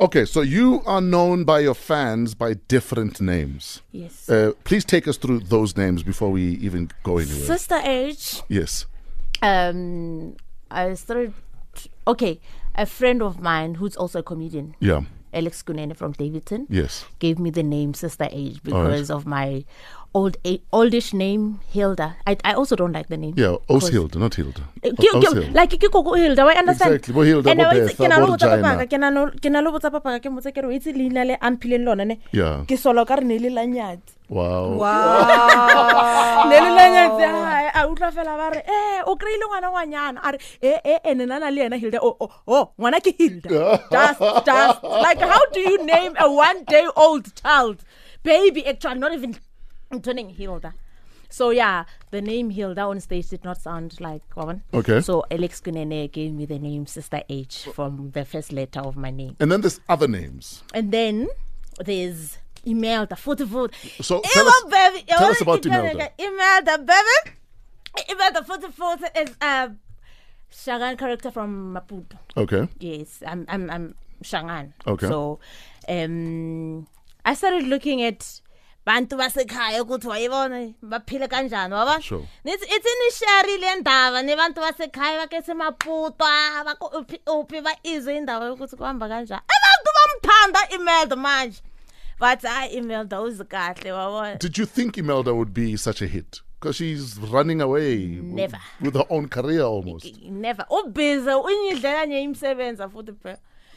Okay, so you are known by your fans by different names. Yes. Uh, please take us through those names before we even go anywhere. Sister H. yes. Um, I started. Okay, a friend of mine who's also a comedian, Yeah. Alex Kunene from Daveyton, Yes. gave me the name Sister H All right. because of my old a- oldish name Hilda. I I also don't like the name. Yeah. Because- Oshilda, not Hilda. Eh, ke- O- ke- Oshilda. like ke koko Hilda, I understand. Exactly, bo Hilda, And bo I was- Bertha, ke na le bo go botsa Regina. papa ka, ke na no- ke na le go botsa papa ka, ke mmotsa ke re, o itse leina le a mphileng lona ne? Yeah. ke sola ka re ne le la Wow. Wow. ne le la nyatsi a utlwa fela ba re eh o kry-ile ngwana ngwanyana a re eh eh eh nena na le yena hilda oh oh oh ngwana ke hilda just just like how do you name a one day old child baby actually not even turning hilda so yeah the name hilda on stage did not sound like Wawan. Okay. so alex kunene gave me the name sister h from the first letter of my name And then there's other names. and then there's Imelda, foot. So tell us- baby. tell us about Imelda. Imelda, baby. Imelda, foot is a Shangan character from Maputo. Okay. Yes, I'm, I'm, I'm Shangan. Okay. So, um, I started looking at bantu basekhaya ukuthi wayibona baphile kanjani waba Sure. nithi ithi nishare le ndaba nebantu basekhaya bakethe maputo uphi baizwe indaba yokuthi kuhamba kanjani abantu bamthanda imelda manje bathi hayi imelda uzikahle wabona Did you think Imelda would be such a hit? Because she's running away Never. with her own career almost. never ubhizi unyidlela nye imsebenza futhi phela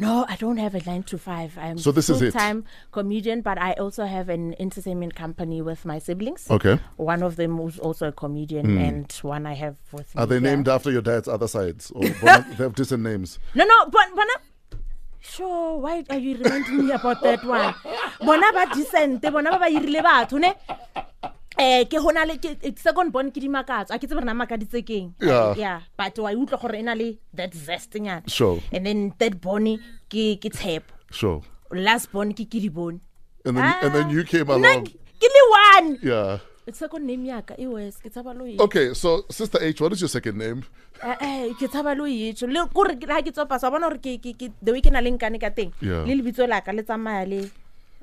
No, I don't have a nine to five. I'm So this is it. full-time comedian, but I also have an entertainment company with my siblings. Okay. One of them was also a comedian, hmm. and one I have with me. Are they here. named after your dad's other sides? Or bona- they have different names? No, no, but no. Sure, why are you reminding me about that one? Bona ba decent, bona ba ba irile batho ne. Eh ke hona le ke second born ke di makatso. A ke tsebe re na makaditse keng. Yeah. But wa utlwa gore ena le that zest nyana. Sure. And then third born ke ke tshepo. Sure. Last born ke ke di bone. And then, and then you came along. ke le one. Yeah. Second name yaka e West ke tsaba lo. Okay, so Sister H, what is your second name? Eh eh ke tsaba lo yi. Le gore ha ke tsopa sa bona gore ke ke ke the weekend a leng kane ka teng. Le lebitso laka le tsamaya le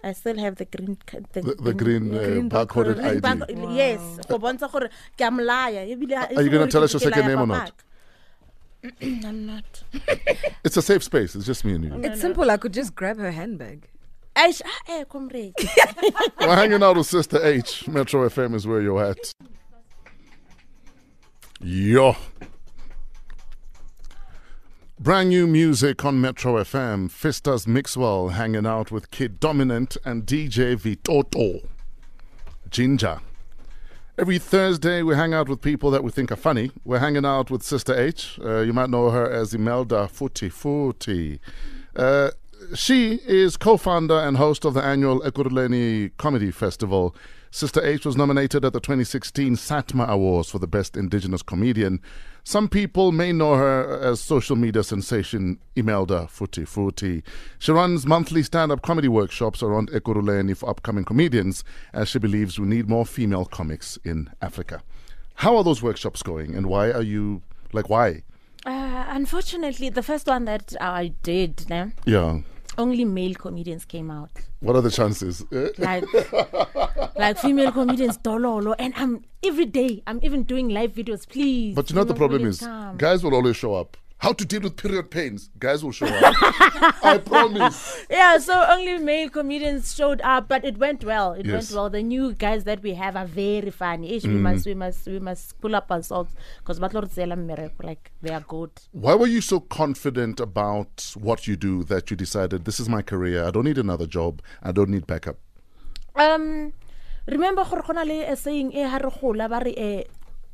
I still have the green ca- the, The, the green, uh, green barcoded barcoded ID. Back- yes go bontsha gore ke a molaya Are you gonna tell us your second name or not? I'm not. It's a safe space. It's just me and you. It's simple. I could just grab her handbag. Aish, ah, eh, comrade. We're hanging out with Sister H. Metro FM is where you're at. Yo. Brand new music on Metro FM. Fistaz Mixwell hanging out with Kid Dominant and DJ Vitoto. Ginger. Every Thursday, we hang out with people that we think are funny. We're hanging out with Sister H. Uh, you might know her as Imelda Futi Futi. Uh, she is co founder and host of the annual Ekurhuleni Comedy Festival. Sister H was nominated at the 2016 Satma Awards for the Best Indigenous Comedian. Some people may know her as social media sensation Imelda Futi Futi. She runs monthly stand up comedy workshops around Ekurhuleni for upcoming comedians, as she believes we need more female comics in Africa. How are those workshops going, and why are you like, why? Uh, unfortunately, the first one that I did, Yeah. Only male comedians came out. What are the chances? Eh? Like, like female comedians, dololo, and I'm every day. I'm even doing live videos. Please. But you know what the problem is? come. Guys will always show up. How to deal with period pains? Guys will show up. I promise. Yeah, so only male comedians showed up, but it went well. It Yes. went well. The new guys that we have are very funny. Ish, Mm. We must, we must, we must pull up our socks because like they are good. Why were you so confident about what you do that you decided this is my career? I don't need another job. I don't need backup. Um, remember gore go na le a saying e ha re gola ba re eh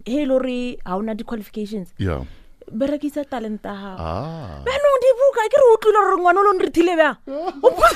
he lo re ha ona di qualifications. Yeah. Berekisa talent ya hao. Ah. Banong di buka ke re o tlile re ngwana o lo nrithile bjang O pu-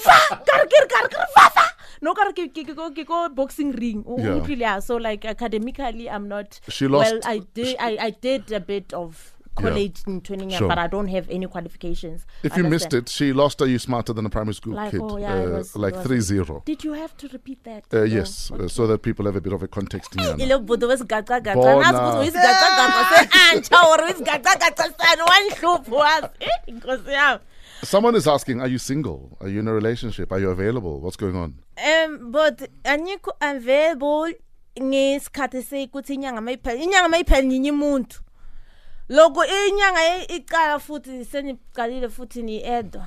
fa ka re ke re ka re ke re fa fa no ka re ke ke ke go ke go boxing ring o Yeah. utlwile ya so like academically i'm not She lost- well i did i i did a bit of college in training Sure. but I don't have any qualifications. If you missed it, she lost. Are you smarter than a primary school Like, kid? oh, yeah, uh, was- like it was- three zero. Did you have to repeat that? Uh, yes, uh, so that people have a bit of a context. Nyana. ile budo wesigacagaca Bona. nazi ukuthi uyisigacagaca se-antsha or uyisigacagaca sani wanhlupho wazi Eh, Someone is asking, are you single? Are you in a relationship? Are you available? What's going on? um but angikho available ngesikhathi sekuthi inyanga mayiphela inyanga mayiphela nyinyi umuntu loko inyanga iqala futhi seniqalile futhi ni-edwa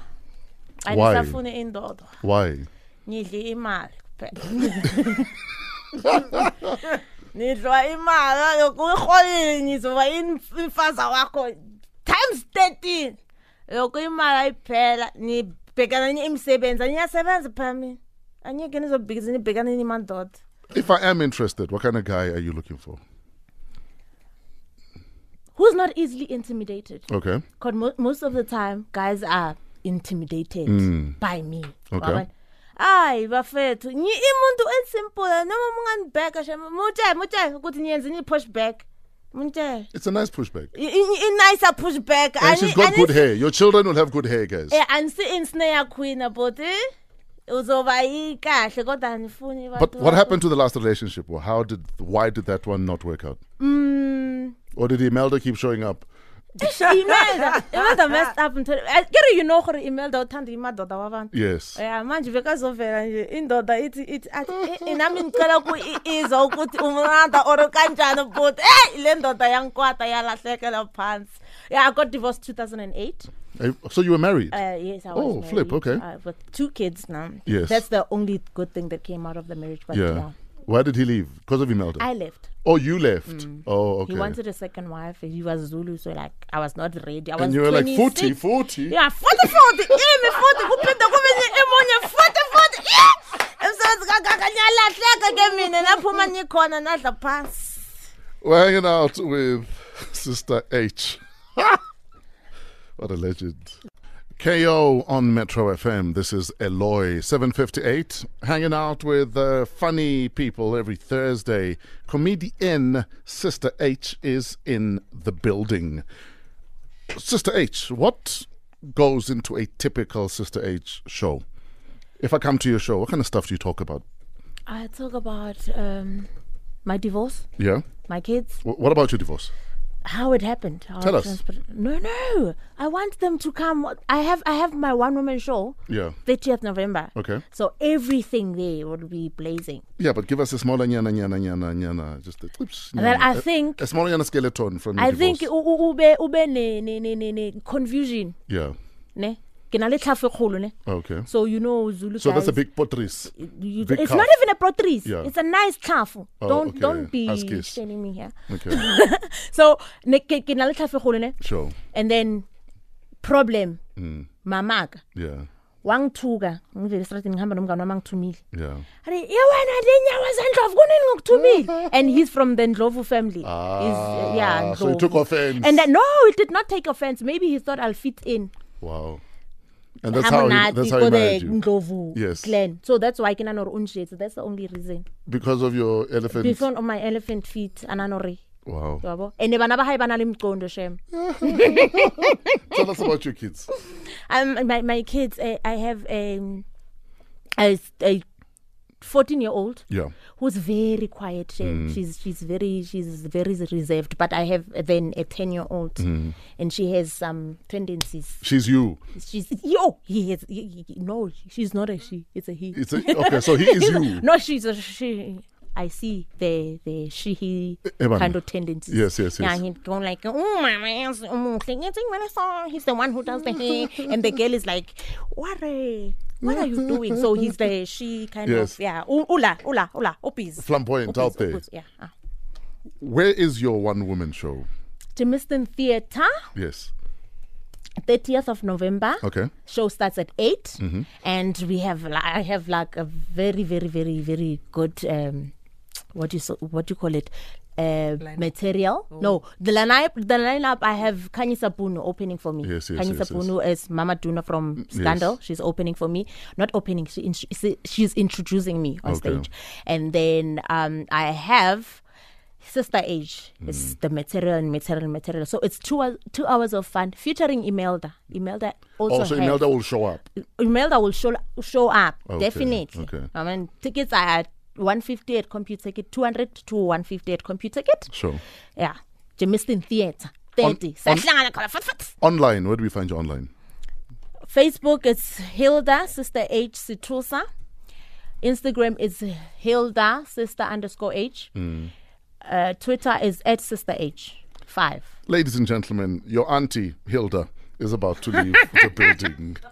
Why? anisafuni indoda Why? ngidle imali kuphela imali loko uyiholile ngizoba imfaza wakho times 13 loko imali ayiphela nibhekana nenye imisebenzi aniyasebenza phela mina angeke nizobhikiza nibhekane nimadoda If I am interested, what kind of guy are you looking for? Who's not easily intimidated Okay. because mo- most of the time guys are intimidated by me Okay. Wabona? hayi bafethu imuntu esimple noma munganibheka shem mutshele mutshele ukuthi niyenzini i-push back mutshele It's a nice pushback. i-nicer push back And she's got good hair. Your children will have good hair, guys. Eh anisi insnare queen but eh uzoba ikahle kodwa anifuni But what happened to the last relationship? How did, why did that one not work out? mm Or did Imelda keep showing up? imelda imelda messed up until kere you know gore imelda uthanda imadoda wabantu Yes. ya manje bekazovela nje indoda ithi ithi athi "Eh, eh, nami ngicela ku-izwa ukuthi umranda or kanjani but eyi le ndoda yangikwata yalahlekela phansi yeah i got divorced 2008 Eh, So you were married? uh, yes i was Oh, flip, okay. uh, with two kids now Yes. that's the only good thing that came out of the marriage but yeah, yeah. Why did he leave? Because of Imelda? i left oh, you left. Mm. Oh, okay. he wanted a second wife he was zulu so like i was not ready i was and you were like 40, 40. Yeah, 40 40. Imi 40 kuphinde kube nye emunye 40 40. Yeah. Emsebenzi kangaka nyalahleka ke mina naphuma nikhona nadla phansi. We're hanging out with Sister H. what a legend. KO on Metro FM. This is Eloy 758. Hanging out with uh, funny people every Thursday. Comedian Sister H is in the building. Sister H, what goes into a typical Sister H show? If I come to your show, what kind of stuff do you talk about? I talk about um my divorce, Yeah? my kids, Wh- What about your divorce? How it happened. How Tell us. No, no. I want them to come. I have I have my one woman show, Yeah. 30th November. Okay. So everything there will be blazing. Yeah, but give us a smaller nyana nyana nyana nyana, just a, oops, And then think a, smaller nyana skeleton from I think divorce. u- ube ube ne ne ne ne- ne confusion, yeah. ne? Ke na le tlhafo e kgolo, ne? Okay. So you know Zulu So that's a big potris. you, big it's calf. not even a protris. Yeah. It's a nice calf. Oh, don't okay. don't be sending me here. Okay. So ne ke ke na le tlhafe golo ne. sure. And then problem Mm. mamaka Yeah. wangithuka ngivele estradini ngihamba nomngane wami angithumile. Yeah. Athi ye wena le nyawo zendlovu kunini ngikuthumile? And he's from the Ndlovu family. He's, uh, yeah, Ah, so he took offense. And then no, he did not take offense. Maybe he thought I'll fit in. wow. And that's how he, that's how he married you. Ndlovu Yes. clan. So that's why ke na no unshetse. That's the only reason. Because of your elephant. Before of my elephant feet ananore. Wow. yabo and bana ba hae ba na le mqondo shem Tell us about your kids. um my my kids uh, i have um a, a 14 year old Yeah. who's very quiet shem. Mm. she's she's very she's very reserved but i have then a 10 year old mm. and she has some tendencies She's you. she's yo he has he, he- no she's not a she it's a he It's a, okay, so he is you. no she's a she I see the the she he eh, Ebana. kind of tendencies. Yes, yes, yes. Yeah, he's going like, oh my man, he's the one who does the hair, and the girl is like, what what are you doing? So he's the she kind Yes. of yeah, ula ula ula opis. Flamboyant out there. Yeah. ah. Where is your one woman show? Jamestown Theatre, Yes. 30th of November. Okay. Show starts at 8 Mm-hmm. and we have I have like a very very very very good um what do you what do you call it uh, material. Oh. No, the lineup the lineup I have Kanye Sapunu opening for me. Yes, yes, Kanye yes, yes. Is Mama Duna from Scandal. Yes. She's opening for me. Not opening, she, in- she's introducing me on Okay. stage. And then um I have Sister H is the material and material and material. So it's two hou- two hours of fun featuring Imelda. Imelda also, Also, has- Imelda will show up. Imelda will show show up Okay, definitely. okay. I mean, tickets are at 150 at Computicket, 200 to 150 at Computicket. Sure. Yeah, Jamestown Theatre, 30. on- Sahlangana khona, fut, fut. Online, where do we find you online? Facebook it's Hilda Sister H Situsa. Instagram is Hilda Sister underscore H. Uh, Twitter is at Sister H. Five. Ladies and gentlemen, your auntie Hilda is about to leave the building.